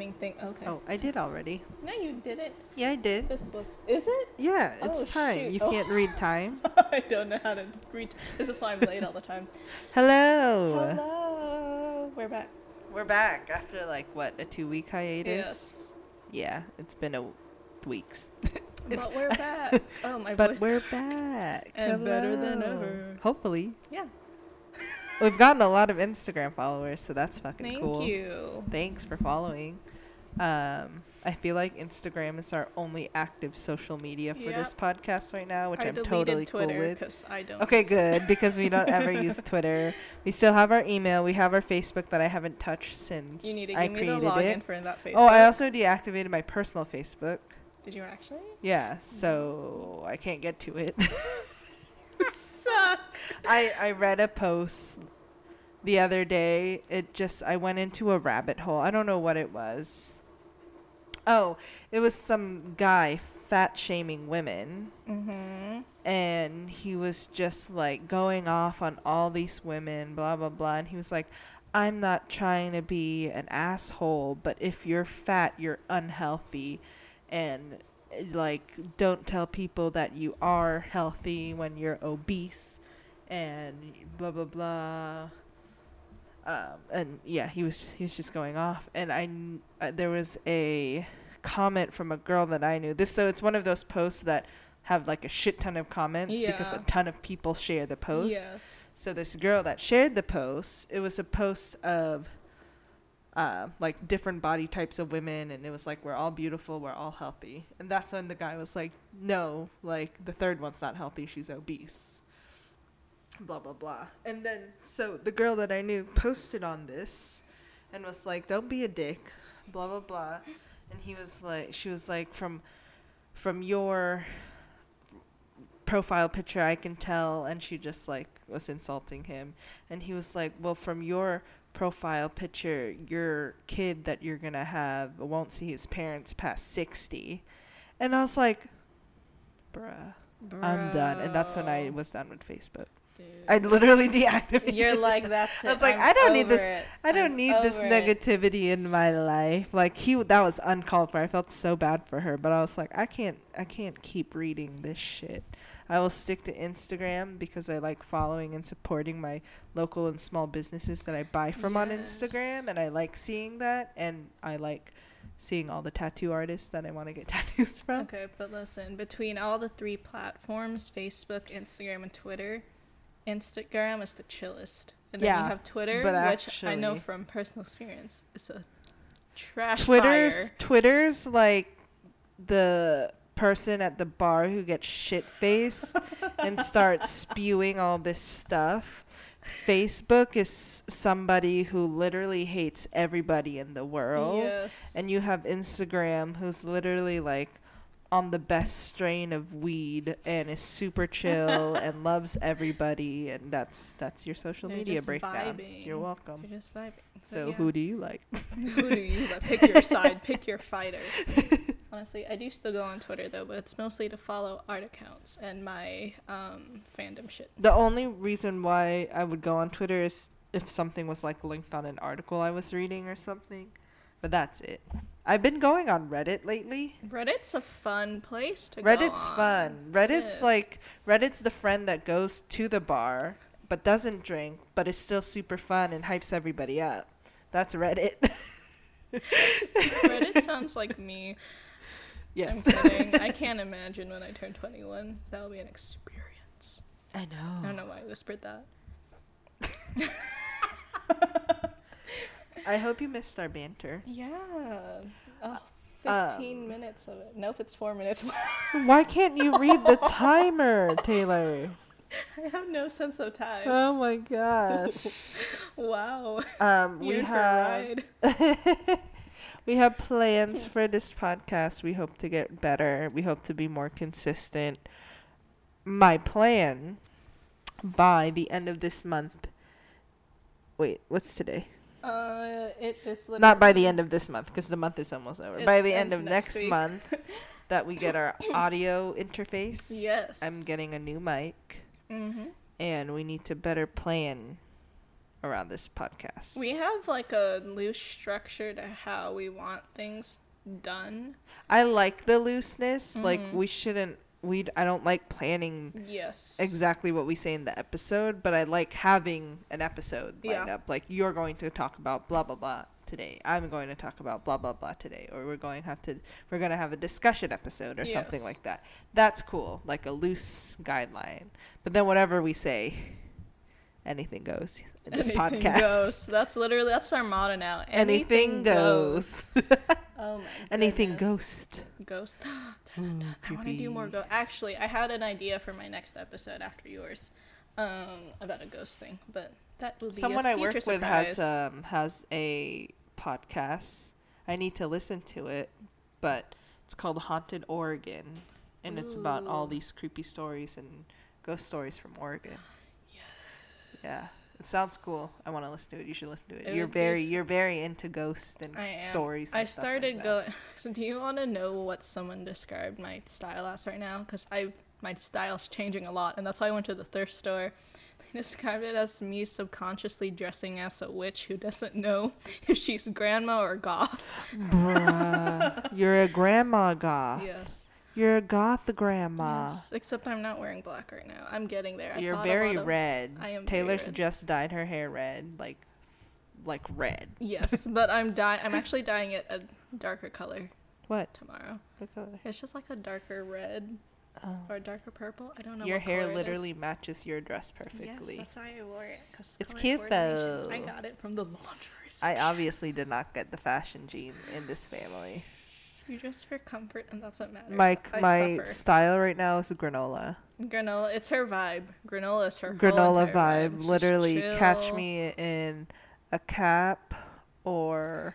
timing thing. Okay. Oh, I did already. No, you didn't. Yeah, I did. This was. Is it? Yeah, oh, it's Oh, time. shoot. You Oh. can't read time. I don't know how to read. This is why I'm late all the time. Hello. Hello. We're back. We're back after like what a two week hiatus. Yes. Yeah, it's been a weeks. But we're back. Oh, my but voice. we're back And better than ever. Hopefully, Yeah. we've gotten a lot of Instagram followers, so that's fucking Thank cool. Thank you. Thanks for following. Um, I feel like Instagram is our only active social media for Yep. this podcast right now, which I am totally Twitter cool with. I don't. Okay, good because we don't ever use Twitter. We still have our email. We have our Facebook that I haven't touched since You need to I give me the created login it. for that Facebook. Oh, I also deactivated my personal Facebook. Did you actually? Yeah, so I can't get to it. Suck. I I read a post the other day. It just I went into a rabbit hole. I don't know what it was. Oh, it was some guy fat shaming women Mm-hmm. and he was just like going off on all these women, blah blah blah, and he was like, "I'm not trying to be an asshole, but if you're fat, you're unhealthy, and like don't tell people that you are healthy when you're obese, and blah blah blah." Um, and yeah, he was he was just going off, and I kn- uh, there was a comment from a girl that I knew. This so it's one of those posts that have like a shit ton of comments because a ton of people share the post. Yes. So this girl that shared the post, it was a post of uh, like different body types of women, and it was like we're all beautiful, we're all healthy, and that's when the guy was like, no, like the third one's not healthy, she's obese. Blah blah blah, and then so the girl that I knew posted on this, and was like, don't be a dick, blah blah blah, and he was like, she was like from, from your profile picture I can tell and she just like was insulting him. And he was like well from your profile picture your kid that you're going to have won't see his parents past 60 and I was like bruh I'm done. And that's when I was done with Facebook dude. I literally deactivated You're like that's it. I was like, I'm I don't need this- it. I don't I'm need this over it." negativity in my life. Like he that was uncalled for. I felt so bad for her, but I was like, I can't I can't keep reading this shit. I will stick to Instagram because I like following and supporting my local and small businesses that I buy from on Instagram and I like seeing that and I like seeing all the tattoo artists that I want to get tattoos from. Okay, but listen, between all the three platforms, Facebook, Instagram, and Twitter, Instagram is the chillest. And then Yeah, you have Twitter, but which I know from personal experience, it's a trash Twitter's fire. Twitter's like the person at the bar who gets shit faced and starts spewing all this stuff. Facebook is somebody who literally hates everybody in the world. Yes. And you have Instagram who's literally like on the best strain of weed and is super chill and loves everybody and that's that's your social They're media breakdown. vibing. You're welcome. You're just vibing. So yeah. who do you like? who do you like? Pick your side. Pick your fighter. Honestly, I do still go on Twitter though, but it's mostly to follow art accounts and my um, fandom shit. The only reason why I would go on Twitter is if something was like linked on an article I was reading or something. But that's it. I've been going on Reddit lately. Reddit's a fun place to go Reddit's fun. Reddit's like Reddit's the friend that goes to the bar but doesn't drink but is still super fun and hypes everybody up. That's Reddit. Reddit sounds like me. yes. I'm kidding. I can't imagine when I turn 21. That'll be an experience. I know. I don't know why I whispered that. I hope you missed our banter. Yeah. Oh, Um, 15 minutes of it. Nope, it's four minutes. Why can't you read the timer, Taylor? I have no sense of time. Oh my gosh. wow. Um, we in for a have we have plans for this podcast. We hope to get better. We hope to be more consistent. My plan by the end of this month. Wait, what's today? Uh, it is literally Not by the end of this month because the month is almost over. It by the end of next next month that we get our audio interface. Yes. I'm getting a new mic Mm-hmm. and we need to better plan around this podcast. We have like a loose structure to how we want things done. I like the looseness. Like Mhm. we shouldn't. We I don't like planning Yes. exactly what we say in the episode, but I like having an episode lined Yeah. up. Like you're going to talk about blah blah blah today. I'm going to talk about blah blah blah today, or we're going to have to we're going to have a discussion episode or something like that. That's cool, like a loose guideline. But then whatever we say, anything goes in this Anything podcast. goes. That's literally that's our motto now. Anything, goes. Oh my. anything ghost. Ghost. Ooh, I want to do more ghost. Actually, I had an idea for my next episode after yours, um, about a ghost thing, but that will be Someone I work future with has um has a podcast. I need to listen to it, but it's called Haunted Oregon, and it's about all these creepy stories and ghost stories from Oregon. Yeah. Yeah, it sounds cool. I want to listen to it. You should listen to it. It you're very you're very into ghosts and I stories. I and stuff started that. going. So, do you want to know what someone described my style as right now? Because I my style's changing a lot, and that's why I went to the thrift store. They described it as me subconsciously dressing as a witch who doesn't know if she's grandma or goth. Bruh, you're a grandma goth. Yes. You're a goth grandma. Yes. Except I'm not wearing black right now. I'm getting there. I You're bought a very lot of- red. I am very red. just dyed her hair red, like like red. Yes, but I'm dye- I'm actually dyeing it a darker color What? tomorrow. What color? It's just like a darker red Oh. or a darker purple. I don't know. Your what hair color it is. literally matches your dress perfectly. Yes, that's why I wore it. 'cause It's color cute, coordination. I though. got it from the laundry. I obviously did not get the fashion gene in this family. You dress for comfort, and that's what matters. My I my suffer. style right now is granola. granola. It's her vibe. Granola is her whole granola vibe. She's Literally, catch me in a cap or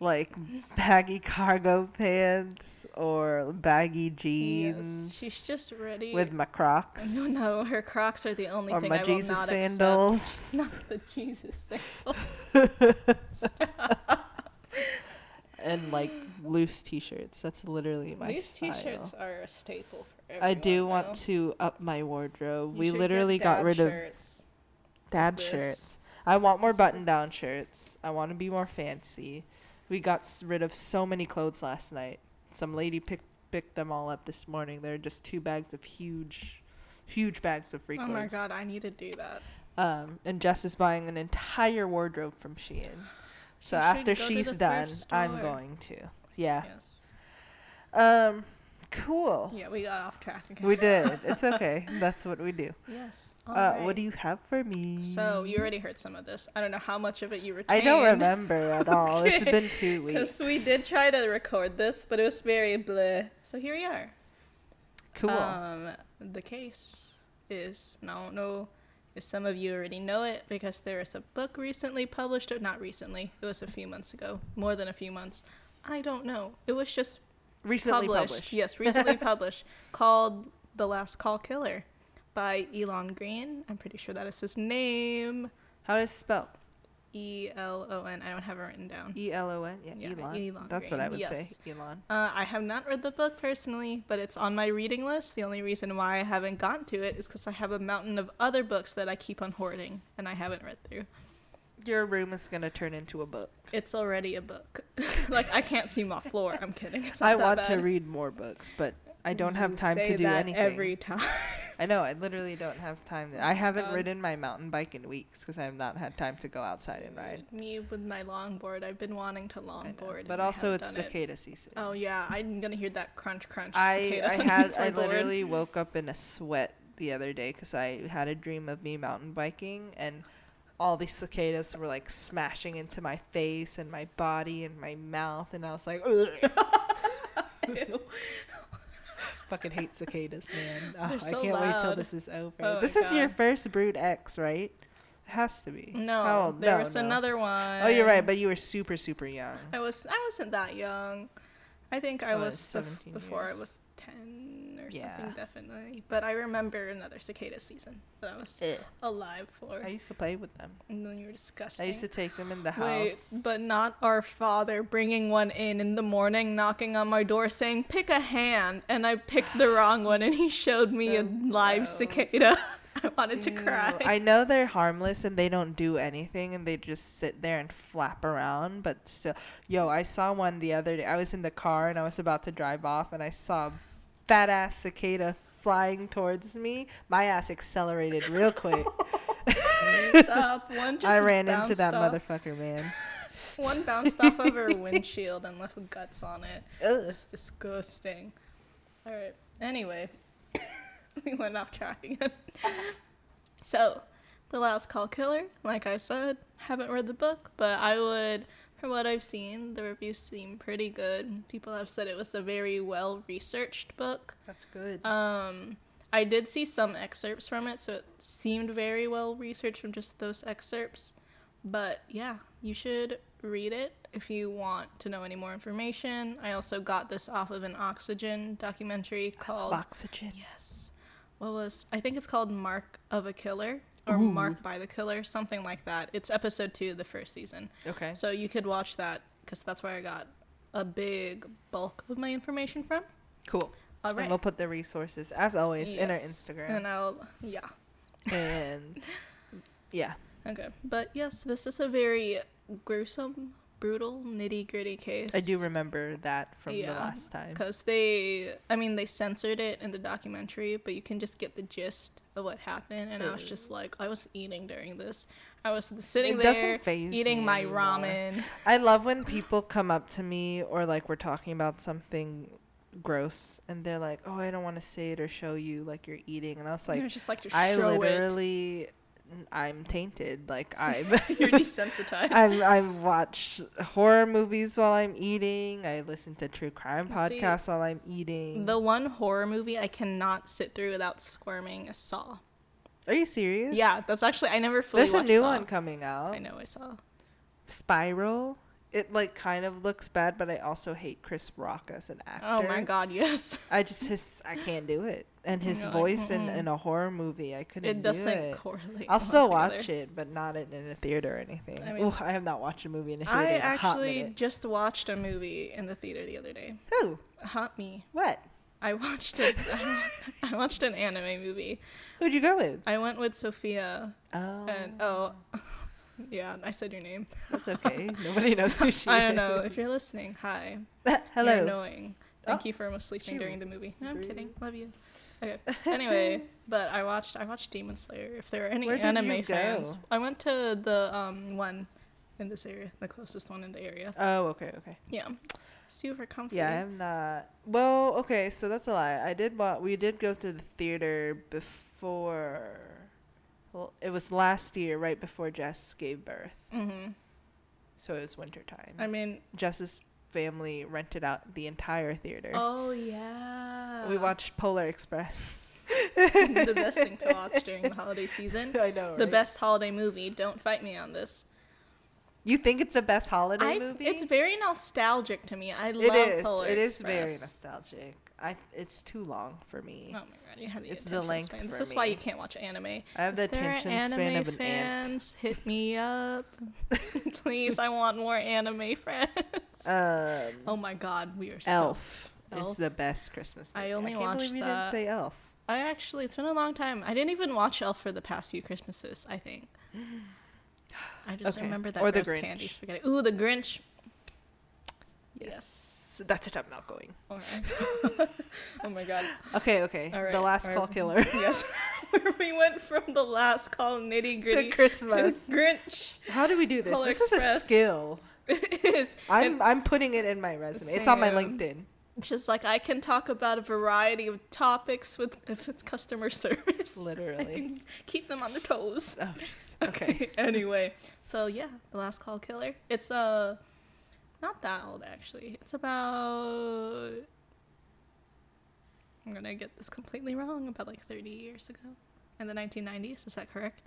like baggy cargo pants or baggy jeans. Yes, she's just ready. with my Crocs. no, no, her Crocs are the only or thing my I will not sandals. accept. Not the Jesus sandals. and like loose t-shirts. That's literally my These style. t-shirts are a staple for everyone. I do though. want to up my wardrobe. You we literally got rid of shirts. dad this. shirts. I want more This is a- button-down shirts. I want to be more fancy. We got s- rid of so many clothes last night. Some lady picked picked them all up this morning. They're just two bags of huge, huge bags of free clothes. Oh my god, I need to do that. Um, and Jess is buying an entire wardrobe from Shein. So You after she's done, I'm going to. Yeah. Yes. Um, cool. Yeah, we got off track again. We did. It's okay. That's what we do. Yes. Uh, what do you have for me? So you already heard some of this. I don't know how much of it you were. I don't remember at all. It's been two weeks. Because we did try to record this, but it was very bleh. So here we are. Cool. Um, the case is, don't know if some of you already know it because there is a book recently published, or not recently, it was a few months ago, more than a few months. I don't know. It was just recently published. published. Yes, recently published, called The Last Call Killer by Elon Green. I'm pretty sure that is his name. How does it spell? E L O N. I don't have it written down. E L O N. Yeah, Yeah, Elon. Elon That's what I Green, would say. yes. Elon. Uh, I have not read the book personally, but it's on my reading list. The only reason why I haven't gotten to it is because I have a mountain of other books that I keep on hoarding and I haven't read through. Your room is gonna turn into a book. It's already a book. like I can't see my floor. I'm kidding. I want to read more books, but I don't have time to do that anything. every time. I know. I literally don't have time. I haven't God. ridden my mountain bike in weeks because I have not had time to go outside and ride. Me with my longboard. I've been wanting to longboard, But also, it's done it. cicada season. Oh yeah, I'm gonna hear that crunch crunch. I cicadas I had I literally woke up in a sweat the other day because I had a dream of me mountain biking and all these cicadas were like smashing into my face and my body and my mouth and I was like. fucking hate cicadas, man. Ugh, They're I can't wait till this is over. Oh this is your first Brood X, right? It has to be. No, Oh, there no, was no. another one. Oh, you're right, but you were super super young. I was I wasn't that young. I think I Oh, was bef- before I was ten Yeah. something definitely. But I remember another cicada season that I was alive for. I used to play with them. and then you were disgusting. I used to take them in the house. Wait, but not our father bringing one in in the morning, knocking on my door saying, pick a hand. And I picked the wrong one, and he showed me a So live gross. cicada I wanted to Ew. cry. I know they're harmless and they don't do anything and they just sit there and flap around, but still. Yo, I saw one the other day. I was in the car and I was about to drive off and I saw a fat ass cicada flying towards me. My ass accelerated real quick. Stop. One just I ran into that off- motherfucker, man. One bounced off of her windshield and left guts on it. Ugh. It's disgusting. All right. Anyway, we went off track again. so, The Last Call Killer, like I said, haven't read the book, but I would, from what I've seen, the reviews seem pretty good. People have said it was a very well researched book. That's good. Um, I did see some excerpts from it, so it seemed very well researched from just those excerpts. But yeah, you should read it if you want to know any more information. I also got this off of an Oxygen documentary called Oxygen. Yes. What was I think it's called Mark of a Killer or Ooh. Mark by the Killer, something like that. It's episode 2 of the first season. Okay. So you could watch that cuz that's where I got a big bulk of my information from. Cool. All right. And we'll put the resources, as always, in our Instagram. And I'll yeah. and yeah. Okay. But yes, this is a very gruesome, brutal, nitty gritty case. I do remember that from the last time. Because they, I mean, they censored it in the documentary, but you can just get the gist of what happened. And I was just like, I was eating during this. I was sitting It there eating my anymore. ramen. I love when people come up to me or like we're talking about something gross and they're like, "Oh, I don't want to say it or show you like you're eating." And I was Like, You're just like, "I literally I'm tainted. Like I'm. You're desensitized. I'm I watch horror movies while I'm eating. I listen to true crime See, podcasts while I'm eating. the one horror movie I cannot sit through without squirming is Saw. Are you serious? Yeah, that's actually I never fully. There's a new Saw. one coming out. I know I saw. Spiral. It like kind of looks bad, but I also hate Chris Rock as an actor. Oh my god, yes. I just his I can't do it, and his You're voice in, in a horror movie I couldn't It do doesn't it. correlate. I'll still well watch it, but not in, in a theater or anything. I mean- I have not watched a movie in a theater. I actually just watched a movie in the theater the other day. who Hot me. what I watched it. I watched an anime movie. who'd you go with? I went with Sophia, Oh, and oh, yeah, I said your name. that's okay. Nobody knows who she is. I don't know if you're listening. Hi. Hello. You're annoying. Thank Oh, you for sleeping during the movie. No, I'm kidding. Love you. Okay. Anyway, but I watched I watched Demon Slayer. If there are any anime fans. I went to the um one in this area, the closest one in the area. Oh, okay, okay. Yeah. Super comfy. Yeah, I'm not. Well, okay, so that's a lie. I did. Wa- we did go to the theater before. Well, it was last year, right before Jess gave birth. Mhm. So it was wintertime. I mean, Jess's family rented out the entire theater. oh yeah. We watched Polar Express. the best thing to watch during the holiday season. I know. The best holiday movie. Don't fight me on this. You think it's the best holiday I, movie? It's very nostalgic to me. I It love is. Polar It is very nostalgic. I. It's too long for me. Oh my god, you have the It's the length span. This is why you can't watch anime. I have the If attention span of an ant. hit me up. Please, I want more anime friends. Um, oh my god, we are so. Elf, Elf? the best Christmas movie. I only can't watched believe you that. didn't say Elf. I actually, it's been a long time. I didn't even watch Elf for the past few Christmases. I think. I just Okay. remember that Or the gross candy Grinch. spaghetti. Ooh, the Grinch. Yes. Yes, that's it. I'm not going. Oh my god. Okay, okay. Right, the last our- call killer Yes. Where we went from the last call nitty to gritty to Christmas. Grinch. How do we do this? This is a skill. It is. I'm And I'm putting it in my resume. It's on my LinkedIn. Just like I can talk about a variety of topics with if it's customer service. I Literally. can keep them on their toes. Oh jeez. Okay. anyway, so yeah, the last call killer. It's uh not that old actually. It's about I'm gonna get this completely wrong. About like 30 years ago, in the 1990s. Is that correct?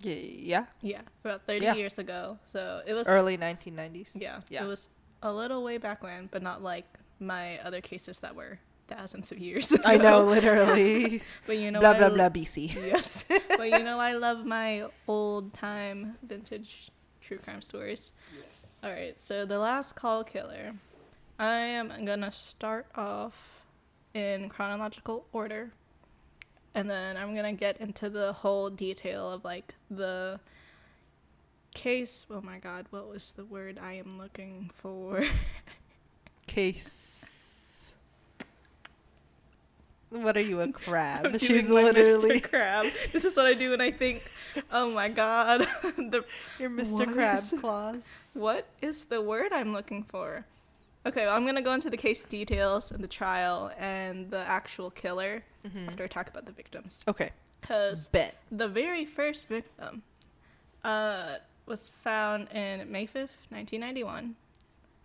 Yeah. yeah. Yeah, about 30 Yeah. years ago. So it was Early 1990s. Yeah, Yeah. it was a little way back when, but not like my other cases that were thousands of years ago. I know, literally. but you know, blah blah blah BC. Yes, but you know, I love my old time vintage true crime stories. Yes. All right, so the last call killer. I am gonna start off in chronological order, and then I'm gonna get into the whole detail of like the case. Oh my god, what was the word I am looking for? Case. What are you, a crab? She's literally Mr. Crab. This is what I do when I think, oh my god, the your Mr. What Crab is- claws. what is the word I'm looking for? Okay, well, I'm gonna go into the case details and the trial and the actual killer after I talk about the victims. Okay. Because the very first victim uh, was found in May 5th, 1991.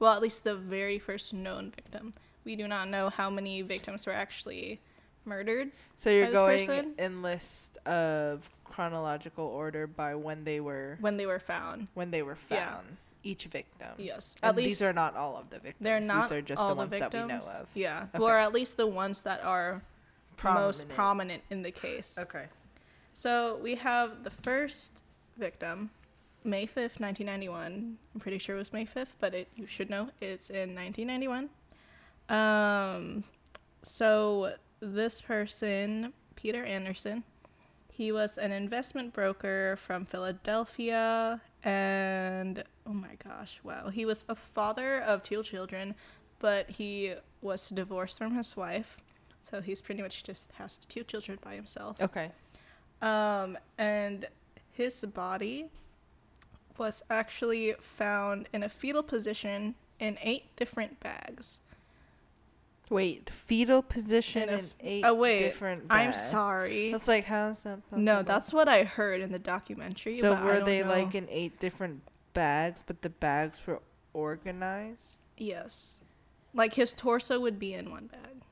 Well, at least the very first known victim. We do not know how many victims were actually murdered. So you're going person? in list of chronological order by when they were when they were found. when they were found. Yeah. Each victim. Yes, And at least these are not all of the victims. they're not These are just all the ones the victims. that we know of. Yeah, Okay. or at least the ones that are most Prominent. prominent in the case. Okay. So we have the first victim, May 5th, 1991. I'm pretty sure it was May 5th, but it you should know it's in 1991. Um so this person, Peter Anderson, he was an investment broker from Philadelphia and oh my gosh, wow. He was a father of two children, but he was divorced from his wife. So he's pretty much just has his two children by himself. Okay. Um, and his body was actually found in a fetal position in eight different bags. Wait, fetal position In a in eight oh wait, different I'm sorry. That's like how's that possible? No, that's what I heard in the documentary. So were they know. like in eight different bags, but the bags were organized? yes, like his torso would be in one bag,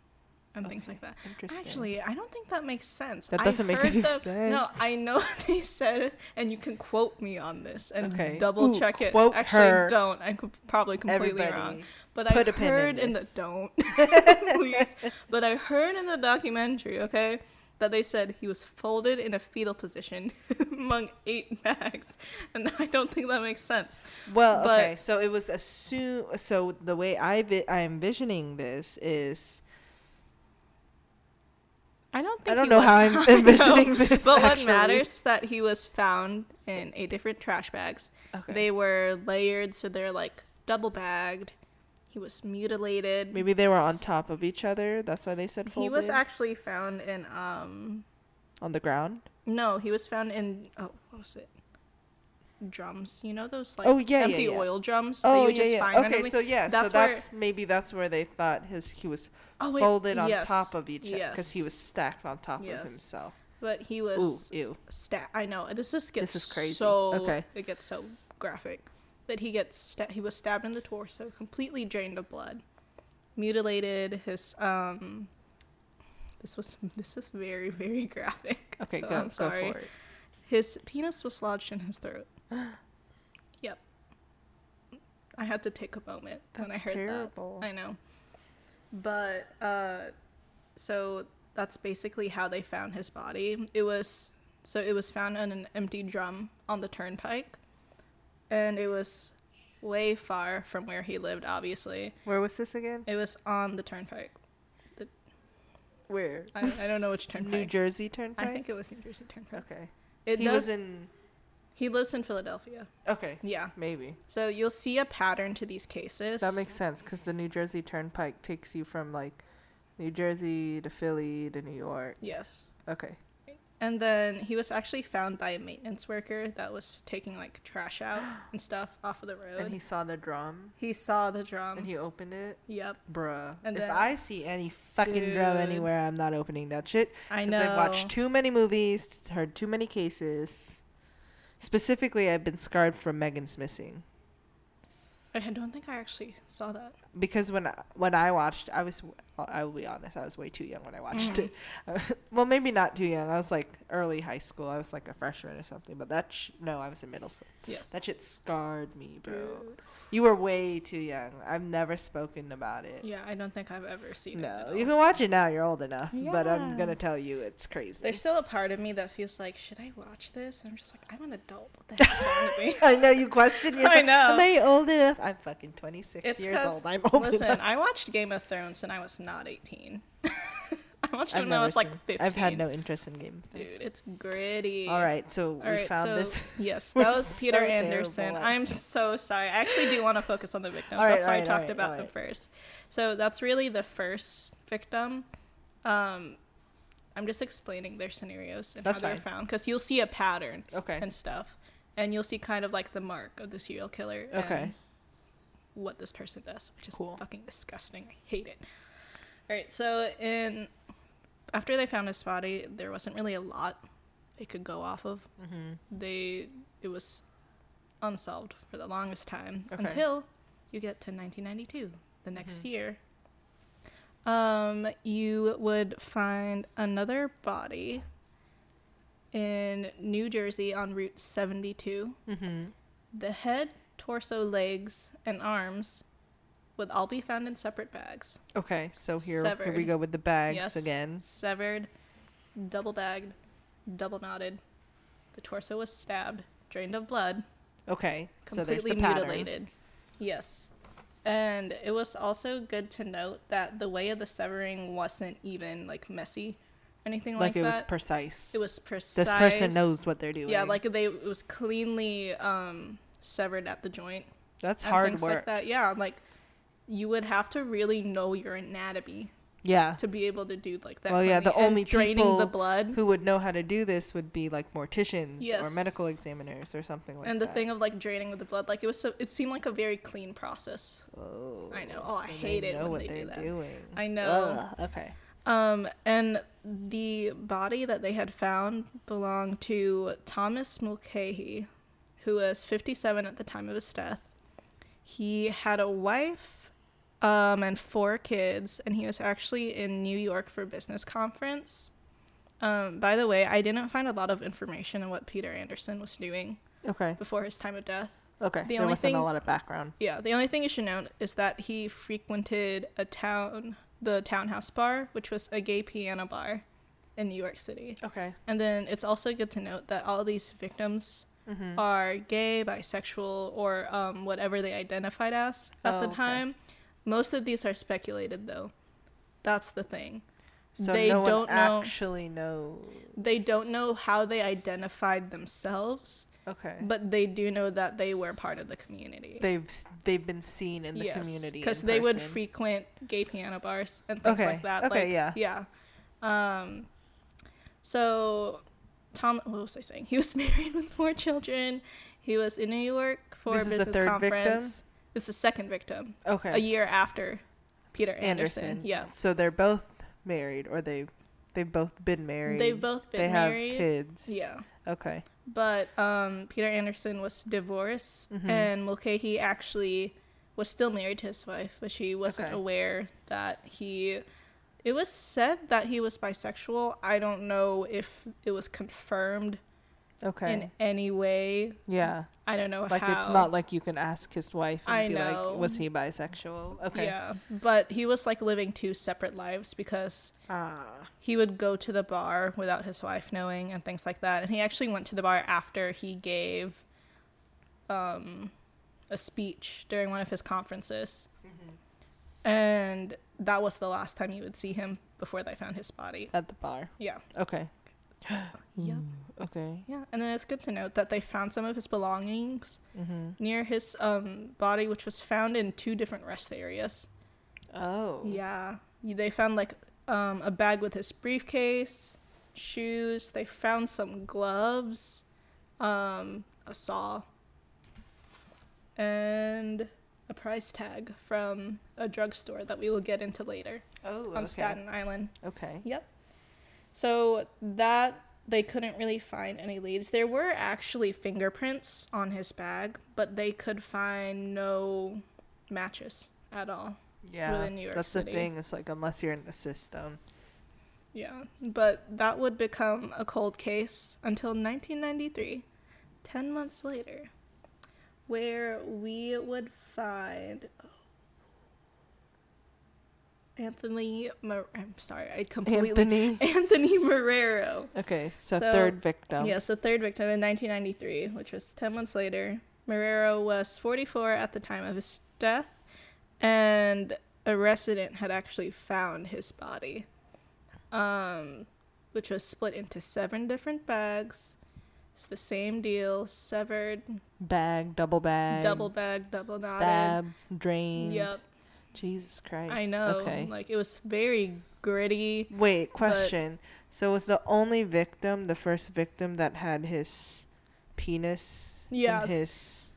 and things Okay, like that. Actually, I don't think that makes sense. That doesn't make heard any the- No, sense. I know they said and you can quote me on this and Okay. double Ooh, check it. quote Actually, her. don't. I'm probably completely Everybody, wrong. But put I pin in heard in, the don't please. But I heard in the documentary, okay, that they said he was folded in a fetal position among eight bags, and I don't think that makes sense. Well, But- okay, so it was assume. So the way I vi- I'm envisioning this is I don't I don't know was- how I'm envisioning this. But actually. what matters is that he was found in eight different trash bags. Okay. They were layered, so they're like double bagged. He was mutilated. Maybe they were on top of each other. That's why they said he was actually found in um on the ground. no, he was found in oh what was it? Drums. You know those like Oh, yeah, yeah, empty yeah. oil drums that Oh you yeah, just yeah. find Okay, randomly? so yeah, That's so where- that's maybe that's where they thought his he was oh, wait, folded on yes, top of each other because he was stacked on top Yes. of himself. But he was ew. sta- I know this just gets this is crazy. So Okay. it gets so graphic that he gets sta- he was stabbed in the torso, completely drained of blood, mutilated. His um, this was this is very very graphic. Okay, so go I'm sorry. go for it. His penis was lodged in his throat. yep. I had to take a moment when I That's heard terrible. that. I know. But uh so that's basically how they found his body. It was so it was found in an empty drum on the turnpike. And it was way far from where he lived obviously. Where was this again? It was on the turnpike. Where? I, I don't know which turnpike. New Jersey turnpike. I think it was New Jersey Turnpike. Okay. It he does was in. He lives in Philadelphia. Okay. Yeah. Maybe So you'll see a pattern to these cases. that makes sense because the New Jersey Turnpike takes you from like New Jersey to Philly to New York. yes. Okay. And then he was actually found by a maintenance worker that was taking like trash out and stuff off of the road. And he saw the drum He saw the drum. and he opened it. yep. Bruh. And if then- I see any fucking drum anywhere, I'm not opening that shit. I Because know. I've watched too many movies, heard too many cases. Specifically, I've been scarred from Megan's Missing. I don't think I actually saw that. Because when I, when I watched, I was I will be honest, I was way too young when I watched Mhm. it. well, maybe not too young. I was like early high school. I was like a freshman or something. But that sh- no, I was in middle school. Yes. That shit scarred me, bro. Dude. You were way too young. I've never spoken about it. Yeah, I don't think I've ever seen it. No, you can watch it now. You're old enough. Yeah. But I'm gonna tell you, it's crazy. There's still a part of me that feels like, should I watch this? And I'm just like, I'm an adult. What the heck's wrong with me? I know you question yourself. I know. Am I old enough? I'm fucking 26 It's years old. I'm old Listen. I watched Game of Thrones and I was not 18. I watched I've it when I was like 15. I've had no interest in Game of Thrones. Dude, it's gritty. All right, so All we right, found so this. yes, that was Peter so Anderson. I'm so sorry. I actually do want to focus on the victims. Right, that's why all I talked right, about them first. So that's really the first victim. Um, I'm just explaining their scenarios and That's how they're fine. found because you'll see a pattern Okay. and stuff, and you'll see kind of like the mark of the serial killer. Okay. What this person does, which is Cool. fucking disgusting. I hate it. All right, so in after they found his body, there wasn't really a lot they could go off of Mm-hmm. they it was unsolved for the longest time Okay. until you get to 1992 the next Mhm. year um you would find another body in New Jersey on Route 72 Mm-hmm. the head torso legs and arms would all be found in separate bags Okay, so here, here we go with the bags Yes. again. severed double bagged double knotted the torso was stabbed drained of blood Okay, so completely the pattern. mutilated. Yes. And it was also good to note that the way of the severing wasn't even like messy, anything Like, that. like, it was precise. it was precise. this person knows what they're doing. Yeah, like they it was cleanly um severed at the joint. that's and hard things work. Like that. Yeah, like you would have to really know your anatomy Yeah, to be able to do like that. Well, yeah, the. And only draining people the blood. who would know how to do this would be like morticians or medical examiners or something like that. and the that. thing of like draining the blood, like it was so it seemed like a very clean process. Oh, I know. Oh, I hate it when they do that. doing. I know. Ugh, okay. Um, and the body that they had found belonged to Thomas Mulcahy, who was 57 at the time of his death. He had a wife um, and four kids, and he was actually in New York for a business conference. Um, by the way, I didn't find a lot of information on what Peter Anderson was doing Okay. before his time of death. Okay. The there only wasn't a thing- lot of background. Yeah, the only thing you should know is that he frequented a town, the Townhouse Bar, which was a gay piano bar in New York City. Okay. And then it's also good to note that all these victims Mm-hmm. are gay, bisexual, or um, whatever they identified as at Oh, the okay. time. Most of these are speculated, though. That's the thing. So they no don't one know- actually knows. They don't know how they identified themselves, Okay. but they do know that they were part of the community. they've they've been seen in the community because they would frequent gay piano bars and things Okay, like that. okay, like, yeah. yeah. Um, so Tom, what was I saying? He was married with four children. He was in New York for This a business third victim? conference. It's the second victim, okay a year after Peter Anderson. Anderson. Yeah, So they're both married, or they they've both been married. they've both been they married. have kids. Yeah. Okay. But um, Peter Anderson was divorced, Mhm. and Mulcahy actually was still married to his wife, but she wasn't Okay. aware that he. It was said that he was bisexual. I don't know if it was confirmed Okay. in any way. yeah. I don't know how. Like how. it's not like you can ask his wife and I be know. like, was he bisexual? Okay. Yeah, but he was like living two separate lives because Ah. he would go to the bar without his wife knowing and things like that. And he actually went to the bar after he gave um, a speech during one of his conferences. And that was the last time you would see him before they found his body. At the bar. Yeah. Okay. Yep. Ooh, Okay. Yeah. And then it's good to note that they found some of his belongings Mm-hmm. near his um, body, which was found in two different rest areas. Oh. Yeah. They found like um, a bag with his briefcase, shoes. They found some gloves, um, a saw, and a price tag from a drugstore that we will get into later Oh. on okay. Staten Island. Okay. Yep. So that they couldn't really find any leads. There were actually fingerprints on his bag, but they could find no matches at all. Yeah. within New York That's City. the thing. It's like unless you're in the system. Yeah, but that would become a cold case until 1993, 10 months later, where we would find Anthony. Mar- I'm sorry, I completely. Anthony. Anthony Marrero. Okay. So, So, third victim. Yes, the third victim in 1993, which was 10 months later. Marrero was 44 at the time of his death, and a resident had actually found his body. um, which was split into seven different bags. It's the same deal, severed, Bag, double bag, double bag, double knotted. stab, drain. Yep, Jesus Christ. I know. Okay. Like it was very gritty. Wait, question. so was the only victim the first victim that had his penis Yeah. in his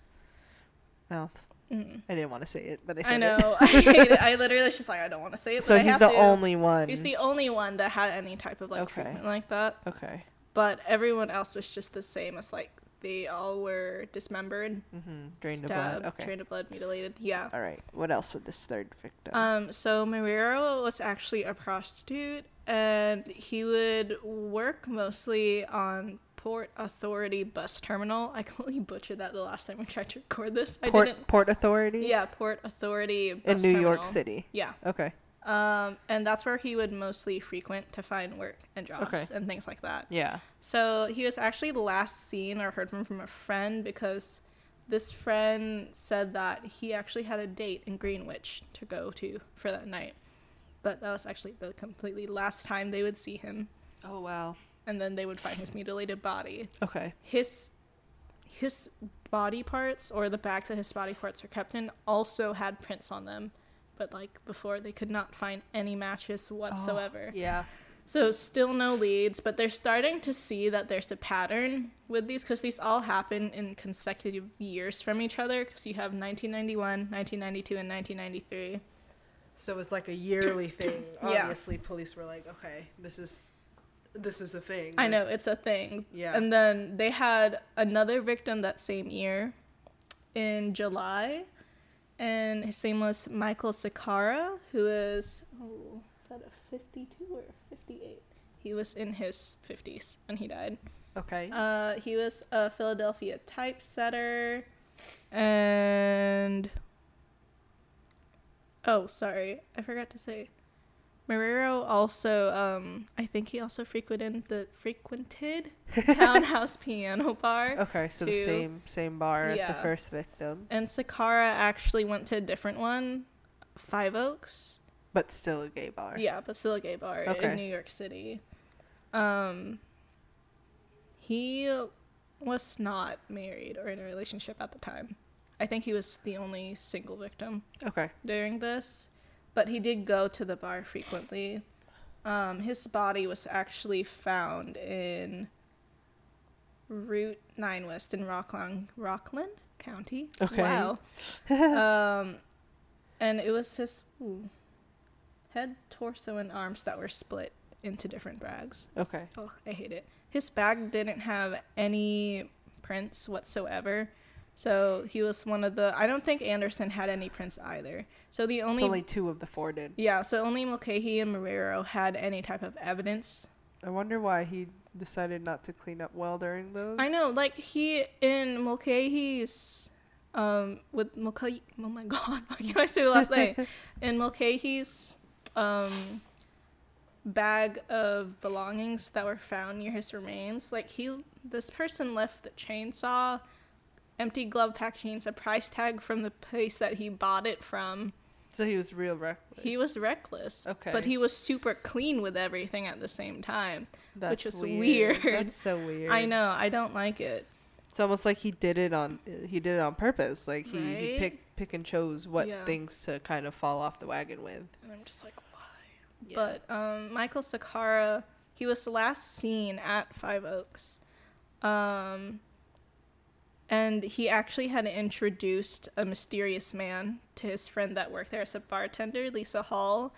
mouth? Mm. I didn't want to say it, but I said I know. it. I hate it. I literally was just like, I don't want to say it. so but I he's have the to. only one. He's the only one that had any type of like Okay. treatment like that. okay. But everyone else was just the same as like they all were dismembered, Mm-hmm. Drained stabbed, blood. Okay. drained of blood, mutilated. Yeah. All right. What else with this third victim? Um, so Marrero was actually a prostitute, and he would work mostly on Port Authority bus terminal. I completely butchered that the last time we tried to record this. I Port didn't. Port Authority. Yeah, Port Authority In New York. City. Yeah. Okay. Um, and that's where he would mostly frequent to find work and jobs Okay. and things like that. Yeah. So he was actually last seen or heard from from a friend because this friend said that he actually had a date in Greenwich to go to for that night. But that was actually the completely last time they would see him, Oh wow. and then they would find his mutilated body. Okay. His his body parts or the bags that his body parts are kept in also had prints on them, but like before they could not find any matches oh, whatsoever. Yeah. So still no leads, but they're starting to see that there's a pattern with these because these all happen in consecutive years from each other. Because you have 1991, 1992, and 1993. So it was like a yearly thing. Yeah. Obviously, police were like, "Okay, this is this is the thing." I know it's a thing. Yeah. And then they had another victim that same year, in July, and his name was Michael Sakara, who is oh, is that a 52 or 58? He was in his 50s when he died. Okay. Uh, he was a Philadelphia typesetter, and oh, sorry, I forgot to say. Marrero also, um, I think he also frequented the frequented Townhouse Piano Bar, okay. So the same same bar as the first victim, and Sakara actually went to a different one, Five Oaks. but still a gay bar. Yeah, but still a gay bar Okay. in New York City. Um, he was not married or in a relationship at the time. I think he was the only single victim Okay. during this, but he did go to the bar frequently. Um, his body was actually found in Route 9 West in Rockland, Rockland County. Okay. Wow. um, and it was his ooh, head, torso, and arms that were split into different bags. Okay. Oh, I hate it. His bag didn't have any prints whatsoever. So he was one of the. I don't think Anderson had any prints either. So the only. It's only two of the four did. yeah, so only Mulcahy and Marrero had any type of evidence. I wonder why he decided not to clean up well during those. I know, like he in Mulcahy's, um, with Mulcahy. Oh my god, why can't I say the last name? In Mulcahy's, um, bag of belongings that were found near his remains, like he, this person left the chainsaw, empty glove packagings, a price tag from the place that he bought it from. So he was real reckless. He was reckless. Okay. But he was super clean with everything at the same time. That's was weird. weird. That's so weird. I know. I don't like it. It's almost like he did it on he did it on purpose. Like he, he Right? pick pick and chose what Yeah. things to kind of fall off the wagon with. And I'm just like, why? But um, Michael Sakara, he was the last seen at Five Oaks. Um, and he actually had introduced a mysterious man to his friend that worked there as a bartender, Lisa Hall.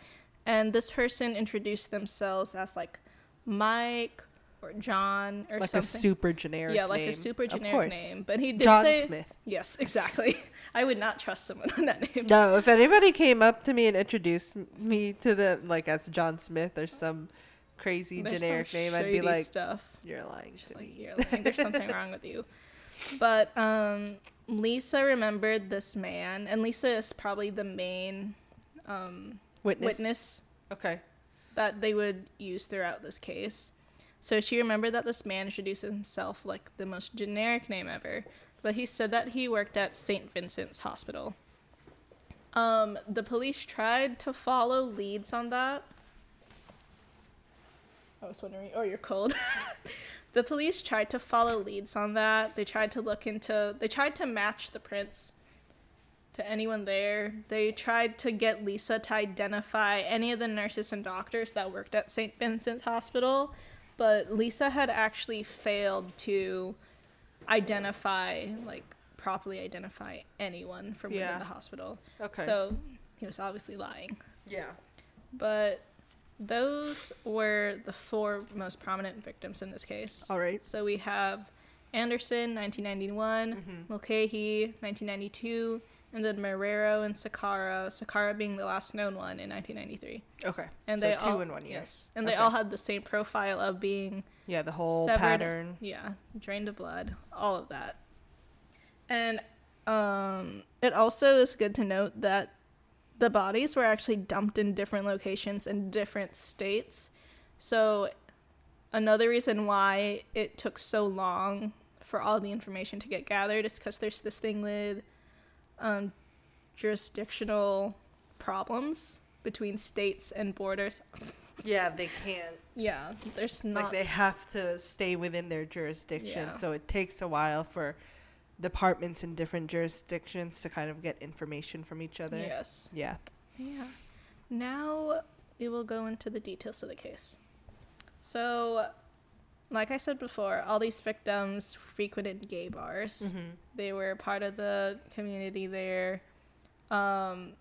And this person introduced themselves as like Mike or John or something. like something. a super generic yeah, like name. a super generic course. name. But he did John say Smith. yes, exactly. I would not trust someone with that name. No, if anybody came up to me and introduced me to them like as John Smith or some crazy There's some generic name, I'd be like, stuff. "You're lying She's to like, you're lying. There's something wrong with you. But um, Lisa remembered this man, and Lisa is probably the main um, Witness. witness Okay. that they would use throughout this case. So she remembered that this man introduced himself like the most generic name ever, but he said that he worked at St. Vincent's Hospital. Um, the police tried to follow leads on that. I was wondering, oh, you're cold. the police tried to follow leads on that. They tried to look into, they tried to match the prints to anyone there. They tried to get Lisa to identify any of the nurses and doctors that worked at St. Vincent's Hospital, but Lisa had actually failed to identify, like, properly identify anyone from within the hospital. Okay. So he was obviously lying. yeah. But those were the four most prominent victims in this case. All right. So we have Anderson, 1991, Mhm. Mulcahy, 1992, and then Marrero and Sakara, Sakara being the last known one in 1993. Okay. And so they two all, in one year. Yes. And they all had the same profile of being Yeah, the whole severed, pattern. Yeah, drained of blood, all of that. And um, it also is good to note that the bodies were actually dumped in different locations in different states. So another reason why it took so long for all the information to get gathered is because there's this thing with um, jurisdictional problems between states and borders. Yeah, they can't. Yeah, there's not like they have to stay within their jurisdiction, Yeah. so it takes a while for departments in different jurisdictions to kind of get information from each other. Yes. Yeah. Yeah. Now we will go into the details of the case. So, like I said before, all these victims frequented gay bars. Mm-hmm. They were part of the community there. Um,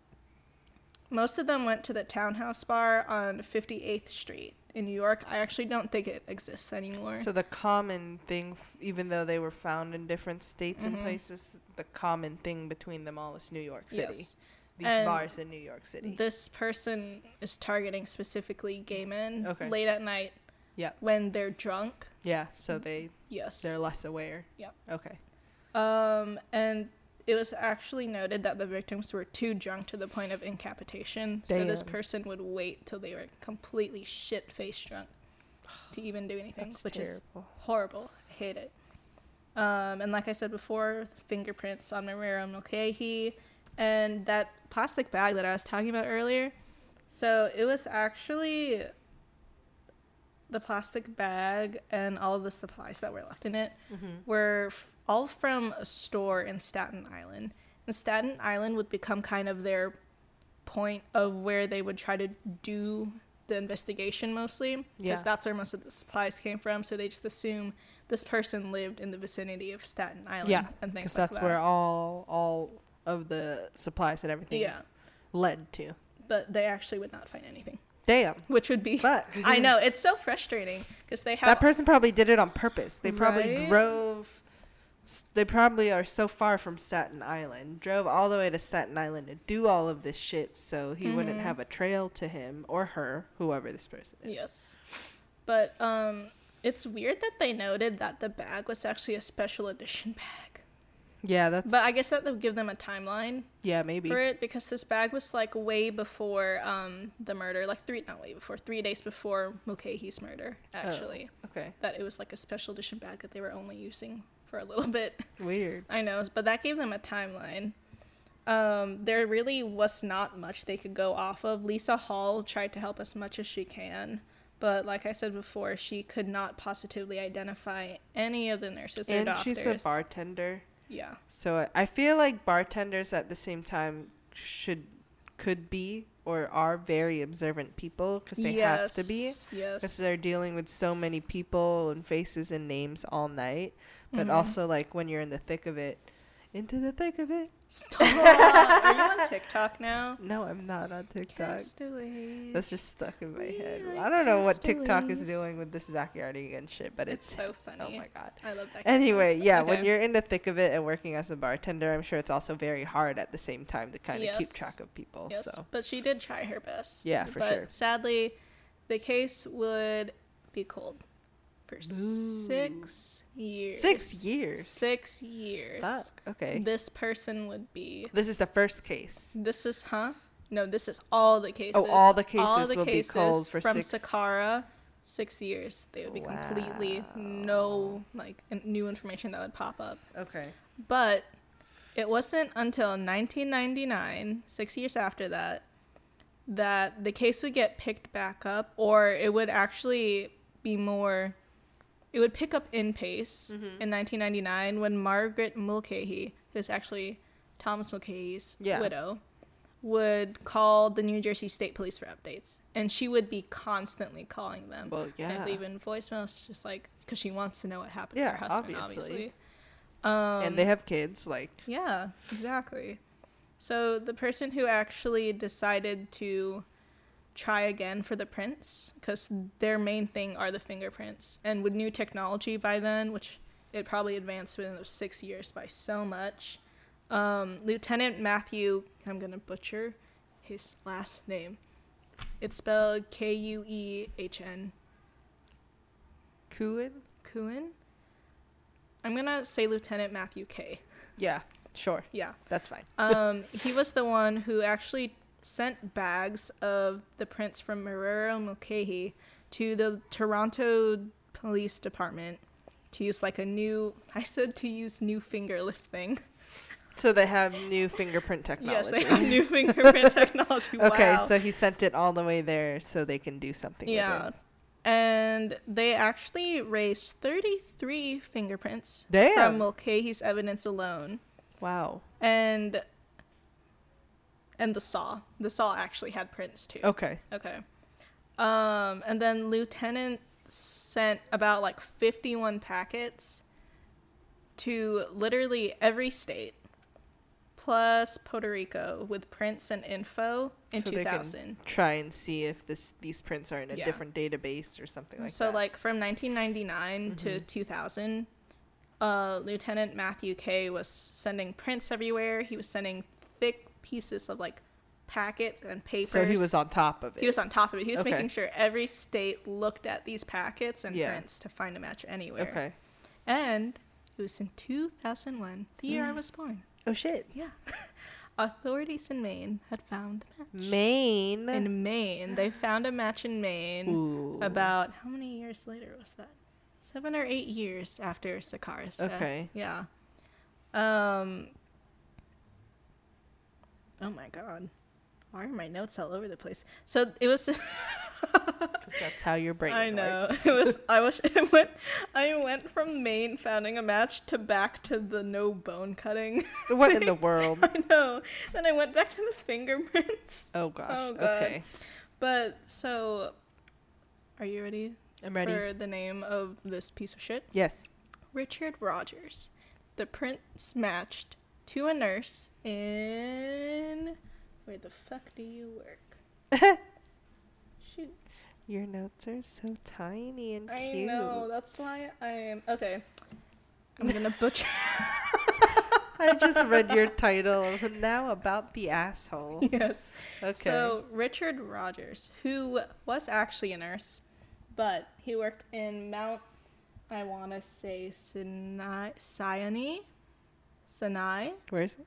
most of them went to the Townhouse Bar on 58th Street in New York. I actually don't think it exists anymore. So the common thing, even though they were found in different states and Mhm. places, the common thing between them all is New York City. Yes. These And bars in New York City. This person is targeting specifically gay men Okay. late at night Yeah. when they're drunk. yeah, so they Yes. they're less aware. Yep. Okay. Um, and it was actually noted that the victims were too drunk to the point of incapitation. So this person would wait till they were completely shit faced drunk to even do anything, That's which is horrible. I hate it. Um, and like I said before, fingerprints on Marrero Mulcahy, and that plastic bag that I was talking about earlier. So it was actually the plastic bag and all of the supplies that were left in it Mm-hmm. were f- all from a store in Staten Island. And Staten Island would become kind of their point of where they would try to do the investigation mostly because Yeah. that's where most of the supplies came from. So they just assume this person lived in the vicinity of Staten Island Yeah, and things Because like that's that. where all all of the supplies and everything yeah, led to. but they actually would not find anything, Damn. which would be. But I know it's so frustrating because they have that person probably did it on purpose. They probably Right? drove. They probably are so far from Staten Island, drove all the way to Staten Island to do all of this shit, so he wouldn't Mhm. have a trail to him or her, whoever this person is. Yes. But um it's weird that they noted that the bag was actually a special edition bag. Yeah, that's. But I guess that would give them a timeline yeah, maybe. for it because this bag was like way before um the murder, like three not way before, three days before Mulcahy's murder, actually. okay, That it was like a special edition bag that they were only using for a little bit. weird. I know, but that gave them a timeline. Um, there really was not much they could go off of. Lisa Hall tried to help as much as she can, but like I said before, she could not positively identify any of the nurses or doctors. And she's a bartender, Yeah, so I- feel like bartenders at the same time should, could be or are very observant people because they have to be. Yes, because Yes. they're dealing with so many people and faces and names all night. But Mhm. also, like when you're in the thick of it, into the thick of it. Stop. Are you on TikTok now? No, I'm not on TikTok. Castaways. That's just stuck in my We head. I don't know what TikTok is doing with this backyarding and shit, but It's it's, so funny. oh my god. I love that. Anyway, yeah, when you're in the thick of it and working as a bartender, I'm sure it's also very hard at the same time to kind of keep track of people. Yes, So but she did try her best. Yeah, for but sure. Sadly, the case would be cold for six years. six years. Six years. Fuck. Okay. This person would be. This is the first case. This is huh? No, this is all the cases. Oh, all the cases all the will be cold for from six- Sakara. Six years. They would be completely no like new information that would pop up. Okay. But it wasn't until 1999, six years after that, that the case would get picked back up, or it would actually be more. It would pick up in pace Mm-hmm. in 1999 when Margaret Mulcahy, who's actually Thomas Mulcahy's Yeah. widow, would call the New Jersey State Police for updates, and she would be constantly calling them Well, yeah. and leaving voicemails, just like because she wants to know what happened Yeah, to her husband, obviously. obviously. Um, and they have kids. Like, yeah, exactly. So the person who actually decided to try again for the prints, because their main thing are the fingerprints, and with new technology by then, which it probably advanced within those six years by so much, um, Lieutenant Matthew, I'm gonna butcher his last name. It's spelled K U E H N. Kuin? Kuhn. I'm gonna say Lieutenant Matthew K. Yeah, sure. Yeah. That's fine. um, he was the one who actually sent bags of the prints from Marrero Mulcahy to the Toronto Police Department to use like a new. I said to use new finger lift thing. So they have new fingerprint technology. Yes, they have new fingerprint technology. Okay, so he sent it all the way there so they can do something yeah, with it. and they actually raised 33 fingerprints Damn. from Mulcahy's evidence alone. Wow. and and the saw the saw actually had prints too Okay. okay um and then lieutenant sent about like 51 packets to literally every state plus puerto rico with prints and info in So they can 2000 Try and see if this these prints are in a Yeah. different database or something like so that. So like from 1999 to Mhm. 2000 uh, lieutenant matthew k was sending prints everywhere he was sending thick pieces of like packets and papers so he was on top of it. he was on top of it he was Okay. making sure every state looked at these packets and Yeah. prints to find a match anywhere okay. and it was in 2001 the year i Mm. was born Oh shit. yeah authorities in maine had found the match Maine. in maine they found a match in maine Ooh. about how many years later was that? Seven or eight years after Sakara's. Okay. Yeah. Um. Oh my god, why are my notes all over the place? So it was. that's how your brain works. I know works. it was. I was. It went. I went from Maine founding a match to back to the no bone cutting. what in the world? I know. Then I went back to the fingerprints. Oh gosh. Oh, God. okay. But so, are you ready? I'm ready. for the name of this piece of shit. Yes. Richard Rogers. The prints matched to a nurse in. Where the fuck do you work? Shoot. Your notes are so tiny and I cute. I know. That's why I am. Okay. I'm gonna butcher. I just read your title now about the asshole. yes. Okay. So, Richard Rogers, who was actually a nurse, but he worked in Mount, I want to say Sinai, Sinai? Sinai? Where is it?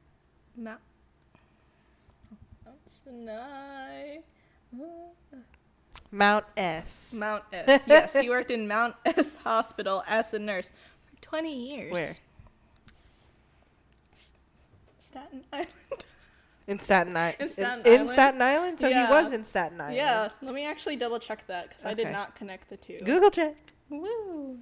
Mount, Mount Sinai. Mount S. Mount S. Yes, he worked in Mount S Hospital as a nurse for 20 years. Where? Staten Island. In Staten Island. In Staten in Island? Staten Island? So Yeah. he was in Staten Island. Yeah, let me actually double check that because I did not connect the two. Google check. Woo!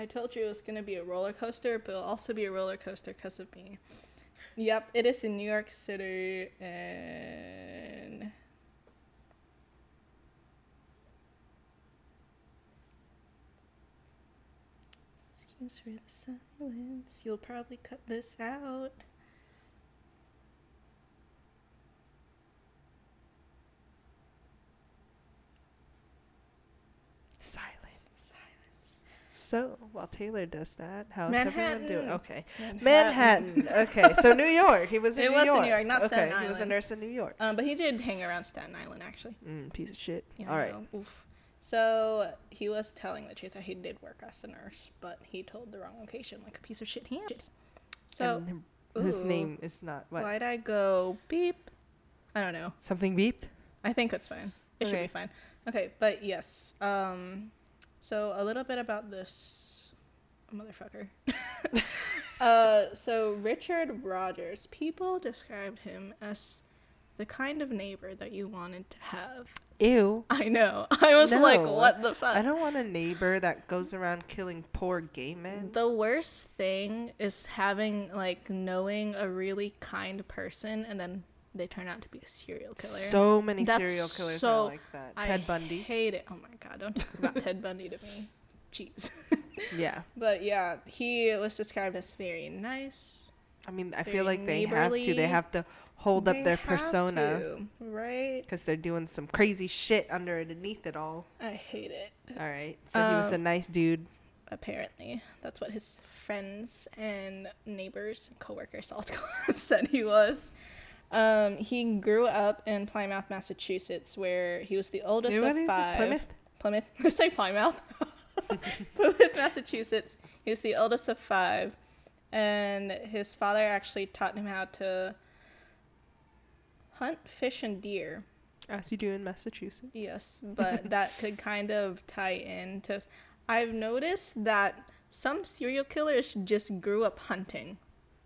I told you it was gonna be a roller coaster, but it'll also be a roller coaster because of me. Yep, it is in New York City and. Excuse for the silence. You'll probably cut this out. Silence. So while Taylor does that, how's everyone doing? Okay. Manhattan. okay. So New York. He was in New York. It New was in York. New York, not okay. Staten Island. He was a nurse in New York. Um, but he did hang around Staten Island actually. Mm, piece of shit. Yeah, All right. So he was telling the truth that he did work as a nurse, but he told the wrong location, like a piece of shit he is. So And his ooh, name is not what? why'd I go beep? I don't know. Something beeped? I think it's fine. It should be fine. Okay, but yes. Um, so a little bit about this motherfucker. uh, so Richard Rogers. People described him as the kind of neighbor that you wanted to have. Ew. I know. I was like, what the fuck? I don't want a neighbor that goes around killing poor gay men. The worst thing is having like knowing a really kind person and then they turn out to be a serial killer. So many That's serial killers so- are like that. I Ted Bundy. hate it. Oh my god, don't talk about Ted Bundy to me. Jeez. Yeah. But yeah, he was described as very nice. I mean, I feel like they have to. They have to hold up their persona to, right? because they're doing some crazy shit under underneath it all. I hate it. All right. So he was a Um, nice dude. Apparently, that's what his friends and neighbors and coworkers all said he was. Um, he grew up in Plymouth, Massachusetts, where he was the oldest You know of what is it? five. Plymouth? Plymouth. Say Plymouth. Plymouth, Massachusetts. He was the oldest of five, and his father actually taught him how to hunt, fish, and deer. As you do in Massachusetts. Yes, but that could kind of tie into. I've noticed that some serial killers just grew up hunting,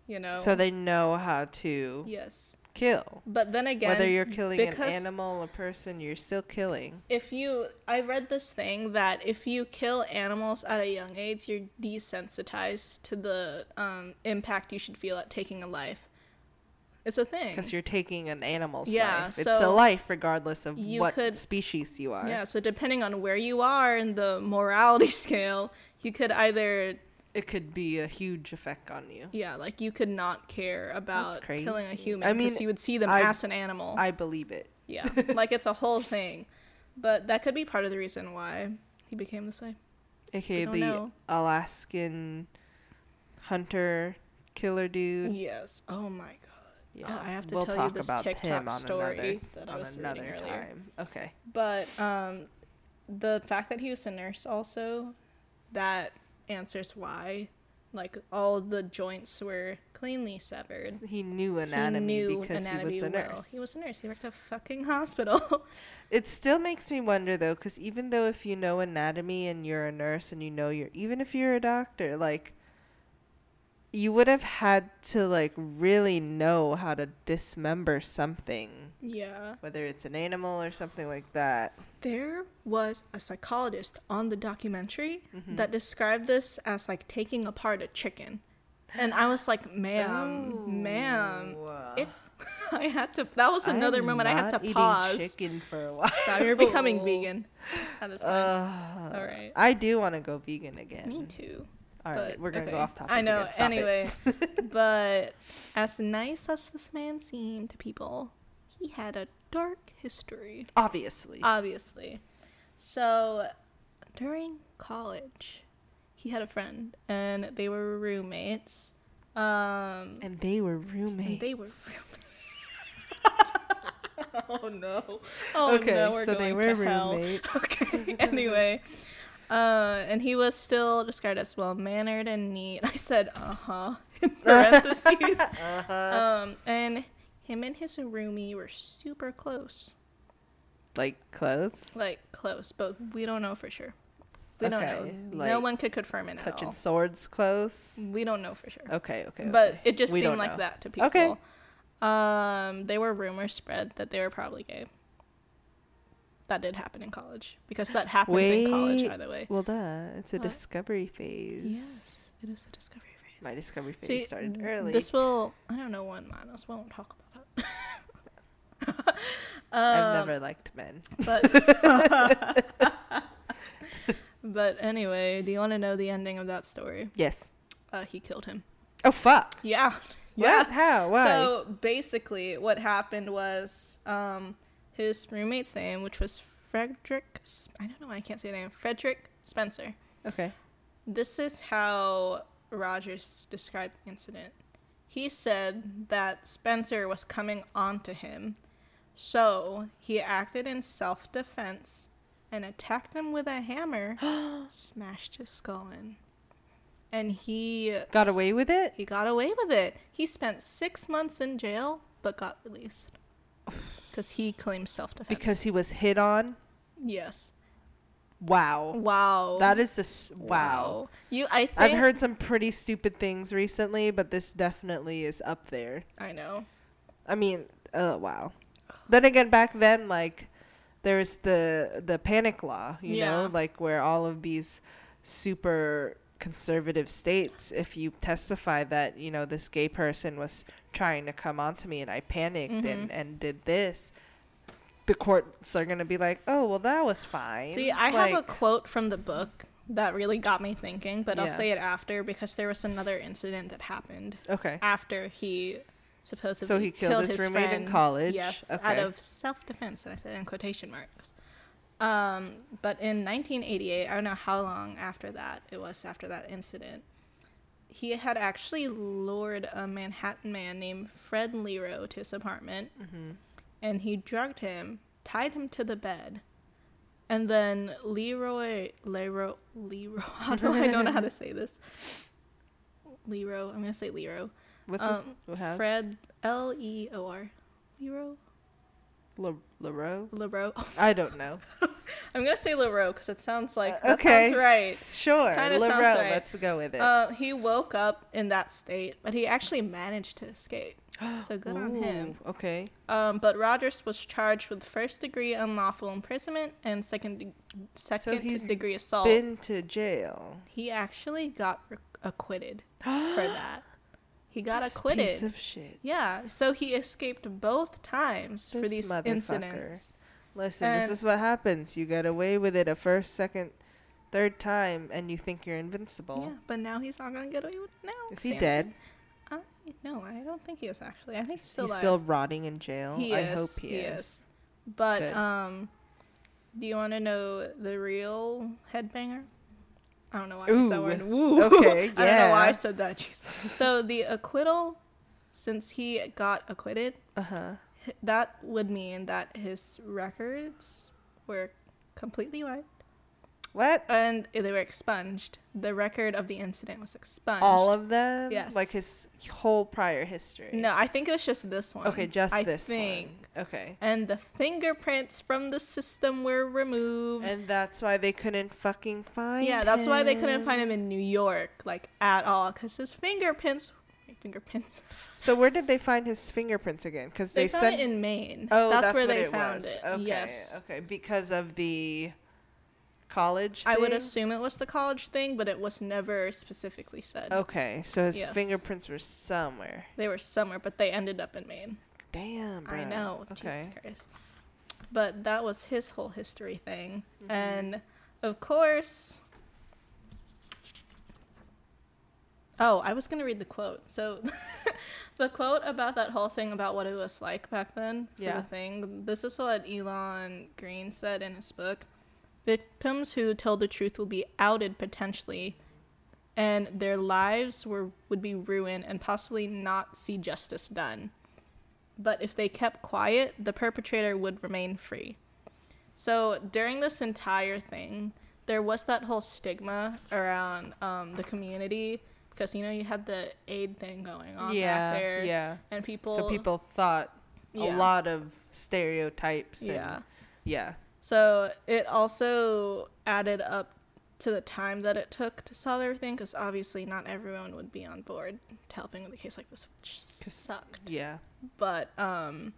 you know. So they know how to yes, kill. but then again, Whether you're killing an animal, a person, you're still killing. if you, I read this thing that if you kill animals at a young age, you're desensitized to the um, impact you should feel at taking a life. It's a thing. Because you're taking an animal's Yeah, life. It's a life regardless of you what could- species you are. Yeah, so depending on where you are in the morality scale, you could either It could be a huge effect on you. Yeah, like you could not care about killing a human I mean, you would see them I- as an animal. I believe it. yeah, like it's a whole thing. But that could be part of the reason why he became this way. AKA the know. Alaskan hunter killer dude. Yes. Oh my god. Yeah. Oh, I have to we'll tell you this about TikTok story another, that I was another reading earlier. time. Okay. But um, the fact that he was a nurse also, that answers why. Like all the joints were cleanly severed. He knew anatomy he knew because anatomy he was a well. nurse. He was a nurse. He worked at a fucking hospital. It still makes me wonder though, because even though if you know anatomy and you're a nurse and you know you're, even if you're a doctor, like, you would have had to like really know how to dismember something, yeah. whether it's an animal or something like that. There was a psychologist on the documentary Mm-hmm. that described this as like taking apart a chicken. And I was like, ma'am, ma'am. Oh. It I had to that was another moment I had to eating pause. chicken for a while. Now you're becoming vegan at this point. Uh, All right. I do want to go vegan again. Me too. All right, but- we're gonna go off topic. I know. Anyway, but as nice as this man seemed to people, he had a dark history. obviously. obviously. So during college, he had a friend, and they were roommates. Um, and they were roommates. and they were. roommates. oh no! Oh okay, no! So they were roommates. Okay. anyway, uh, and he was still described as well mannered and neat. I said, uh huh, in parentheses. uh-huh. um, and him and his roomie were super close. Like close. like close, but we don't know for sure. We don't know. Okay, no one could confirm it at touching swords close. We don't know for sure. Okay, okay. but okay. it just We seemed like know. that to people. Okay. Um, there were rumors spread that they were probably gay. That did happen in college because that happens in college, by the way. Well, duh. It's a What? discovery phase. Yes, it is a discovery phase. My discovery phase See, started early. This will. I don't know when. We won't talk about. I've Um, never liked men. But but anyway, do you want to know the ending of that story? Yes. Uh, he killed him. Oh fuck. Yeah. What? How? Why? So basically, what happened was um, his roommate's name, which was Frederick. I don't know why I can't say the name. Frederick Spencer. okay. This is how Rogers described the incident. He said that Spencer was coming onto him, so he acted in self defense and attacked him with a hammer, smashed his skull in. And he Got away with it? he got away with it. He spent six months in jail, but got released because he claimed self defense. Because he was hit on? yes, Wow. wow, That is just wow. You, I think I've heard some pretty stupid things recently, but this definitely is up there. I know. I mean, uh, wow. Then again, back then, like there was the the panic law, you Yeah. know, like where all of these super conservative states, if you testify that you know this gay person was trying to come onto me and I panicked and Mhm. and did this, the courts are gonna be like, oh well, that was fine. See, I have a quote from the book that really got me thinking, but I'll say it after because there was another incident that happened okay. after he supposedly So he killed his roommate in college? Yes, out of self-defense. and I said in quotation marks. Um, but in 1988, I don't know how long after that it was after that incident. He had actually lured a Manhattan man named Fred Lero to his apartment, Mm-hmm. And he drugged him, tied him to the bed, and then Leroy Leroy, Leroy, How do I don't know how to say this? Leroy, I'm gonna say Leroy. What's Um, his? What? Fred L E O R. Lero? Le- Leroux? Lero. I don't know. I'm gonna say Lero because it sounds like Uh, okay. sounds right. Sure. Kinda sounds right. Let's go with it. Uh, he woke up in that state, but he actually managed to escape. So good on him. Okay. Um, but Rogers was charged with first degree unlawful imprisonment and second de- second he's degree assault. Been to jail. He actually got re- acquitted for that. He got This acquitted. Piece of shit. Yeah, so he escaped both times for This these motherfucker. incidents. Listen, And- this is what happens. You get away with it a first, second, third time, and you think you're invincible. Yeah, but now he's not gonna get away with it now. Is he dead? I, no, I don't think he is actually. I think he's still he alive. still rotting in jail? He I is, hope he, he is. is. But Good. um, do you want to know the real headbanger? I don't know why I said that word. Woo. okay, I don't know why I said that. So the acquittal, since he got acquitted, Uh huh. that would mean that his records were completely wiped What? and they were expunged. The record of the incident was expunged. All of them? Yes. Like his whole prior history? No, I think it was just this one. Okay, just I this think. one. Okay. And the fingerprints from the system were removed. And that's why they couldn't fucking find him. yeah, that's why they couldn't find him in New York, like at all, because his fingerprints. Fingerprints. So where did they find his fingerprints again? Because They, they, found sent. it in Maine. oh, that's, that's, where they found was. it. Okay. Yes. Okay. Because of the college. I would assume it was the college thing, but it was never specifically said. Okay, so his Yes. fingerprints were somewhere. They were somewhere, but they ended up in Maine. Damn, bro. I know. Okay. Jesus Christ. But that was his whole history thing. Mm-hmm. And of course. Oh, I was going to read the quote. So the quote about that whole thing about what it was like back then Yeah. the thing. This is what Elon Green said in his book. Victims who tell the truth will be outed potentially and their lives were would be ruined and possibly not see justice done but if they kept quiet, the perpetrator would remain free. So during this entire thing, there was that whole stigma around um, the community because you know you had the aid thing going on yeah, back there, yeah. and people. So people thought Yeah. a lot of stereotypes. And, Yeah. So it also added up to the time that it took to solve everything because obviously not everyone would be on board to helping with a case like this, which sucked. Yeah. but um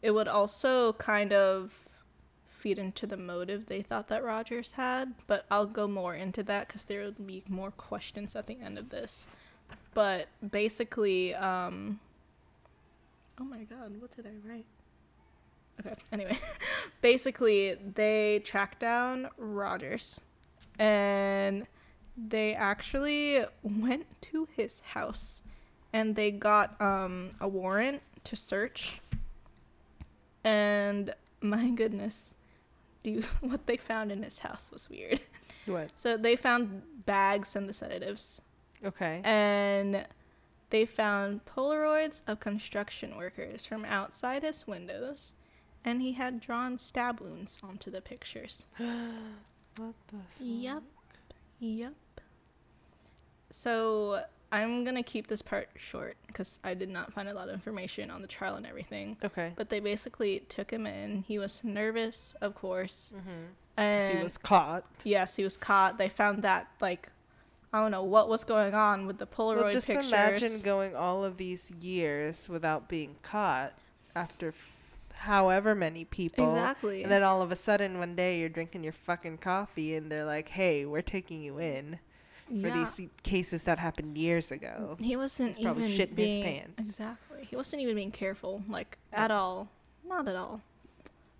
it would also kind of feed into the motive they thought that Rogers had, but I'll go more into that cuz there will be more questions at the end of this. But basically um Oh my god, what did I write? Okay, anyway. basically they tracked down Rogers and they actually went to his house and they got um, a warrant to search. And my goodness, do you, what they found in his house was weird. What? So they found bags and the sedatives, Okay. and they found Polaroids of construction workers from outside his windows, and he had drawn stab wounds onto the pictures. what the? F- Yep. Yep. So I'm gonna keep this part short because I did not find a lot of information on the trial and everything. Okay. But they basically took him in. He was nervous, of course, Mm-hmm. and he was caught. yes, he was caught. They found that like I don't know what was going on with the Polaroid Well, just pictures. imagine going all of these years without being caught after however many people. Exactly. And then all of a sudden, one day you're drinking your fucking coffee, and they're like, "Hey, we're taking you in for yeah. these cases that happened years ago." He wasn't He's probably even shitting his being pants. exactly. He wasn't even being careful, like at all. Not at all.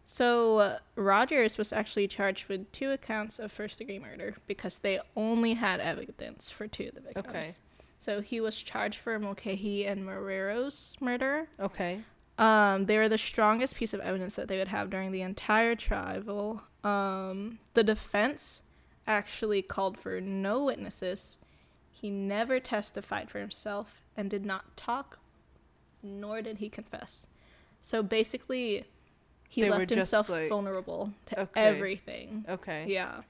So uh, Rogers was actually charged with two accounts of first-degree murder because they only had evidence for two of the victims. Okay. So he was charged for Mulcahy and Marrero's murder. Okay. Um, they were the strongest piece of evidence that they would have during the entire trial. Um, the defense actually called for no witnesses. He never testified for himself and did not talk, nor did he confess. So basically, he They left himself like- vulnerable to Okay. everything. Okay. Yeah.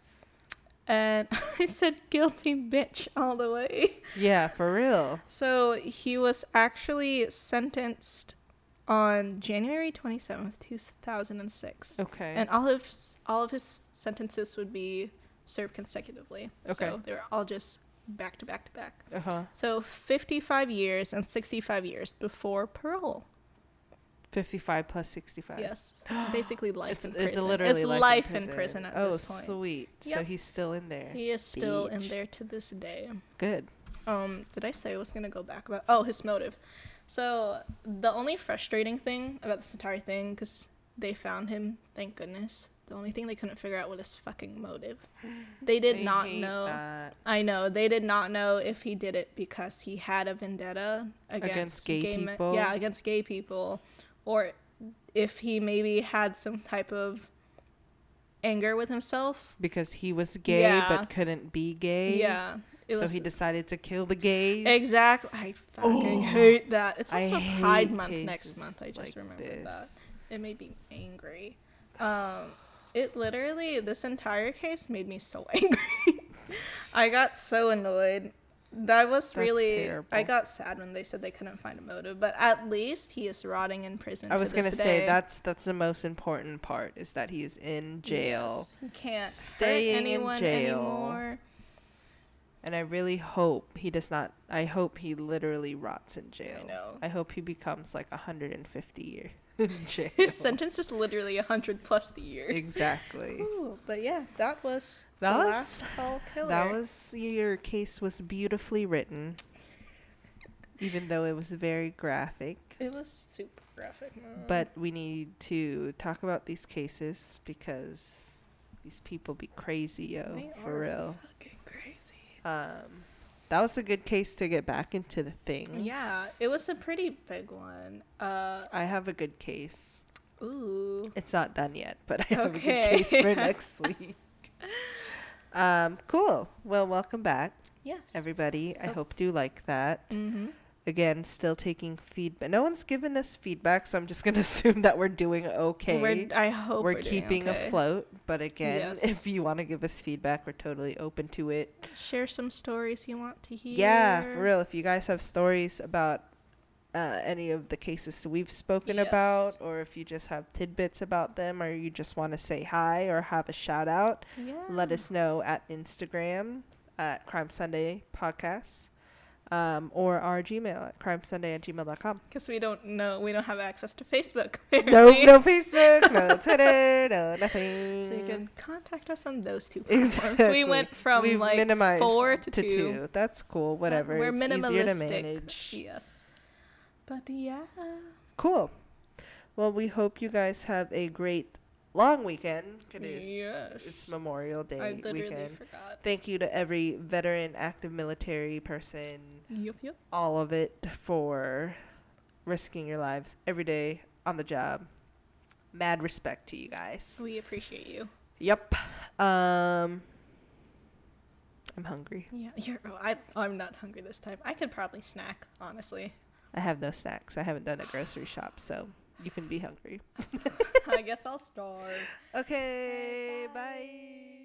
And I said guilty bitch all the way. Yeah, for real. So he was actually sentenced on January 27th, 2006. Okay. And all of all of his sentences would be served consecutively. Okay. So they were all just back to back to back. uh huh. So 55 years and 65 years before parole. Fifty-five plus sixty-five. Yes. It's basically life It's, in it's prison. literally it's life, life, in, in, prison. at oh, this point. sweet. So he's still in there. He is still in there to this day. Good. Um, did I say I was gonna go back about? Oh, his motive. So the only frustrating thing about this entire thing, because they found him, thank goodness. The only thing they couldn't figure out was his fucking motive. They did I not know. that. I know they did not know if he did it because he had a vendetta against, Against gay men- people? yeah, against gay people, or if he maybe had some type of anger with himself. because he was gay Yeah. but couldn't be gay. Yeah, it so was he decided to kill the gays. Exactly. I fucking Oh, hate that. It's also Pride Month next month. I just like remembered that. It made me angry. Um, it literally, this entire case made me so angry. I got so annoyed. That was That's really. terrible. I got sad when they said they couldn't find a motive, but at least he is rotting in prison. I to was gonna this say that's that's the most important part is that he is in jail. Yes, he can't hurt in jail. anymore. And I really hope he does not. I hope he literally rots in jail. I know. I hope he becomes like 150 year in jail. His sentence is literally hundred plus the years. Exactly. Ooh, but yeah, that was That the was- last call killer. That was your case was beautifully written, even though it was very graphic. It was super graphic. But we need to talk about these cases because these people be crazy, yo, They for real. Um, that was a good case to get back into the things. Yeah, it was a pretty big one. Uh, I have a good case. ooh. It's not done yet, but I have a good case for next week. Um, cool. Well, welcome back, Yes. everybody. I Oh. hope you like that. mm-hmm. Again, still taking feedback. No one's given us feedback, so I'm just gonna assume that we're doing okay. We're, I hope we're, we're, keeping okay. afloat. But again, Yes. if you want to give us feedback, we're totally open to it. Share some stories you want to hear. Yeah, for real. If you guys have stories about uh, any of the cases we've spoken about, or if you just have tidbits about them, or you just want to say hi or have a shout out, Yeah. let us know at Instagram at Crime Sunday Podcasts. Um, or our Gmail at crimesunday at gmail.com. Because we don't know, we don't have access to Facebook. No, no Facebook, no Twitter, no nothing. So you can contact us on those two platforms. Exactly. We went from We've like minimized four to, to two. two. That's cool. Whatever. We're it's minimalistic. easier to manage. Yes. But yeah. Cool. Well, we hope you guys have a great long weekend. Yes. it's Memorial Day I literally weekend. forgot. Thank you to every veteran, active military person, Yup, yup. all of it for risking your lives every day on the job. Mad respect to you guys. We appreciate you. Yep. Um I'm hungry. Yeah, you're. Oh, I, I'm not hungry this time. I could probably snack, honestly. I have no snacks. I haven't done a grocery shop, so you can be hungry. I guess I'll starve. Okay, bye.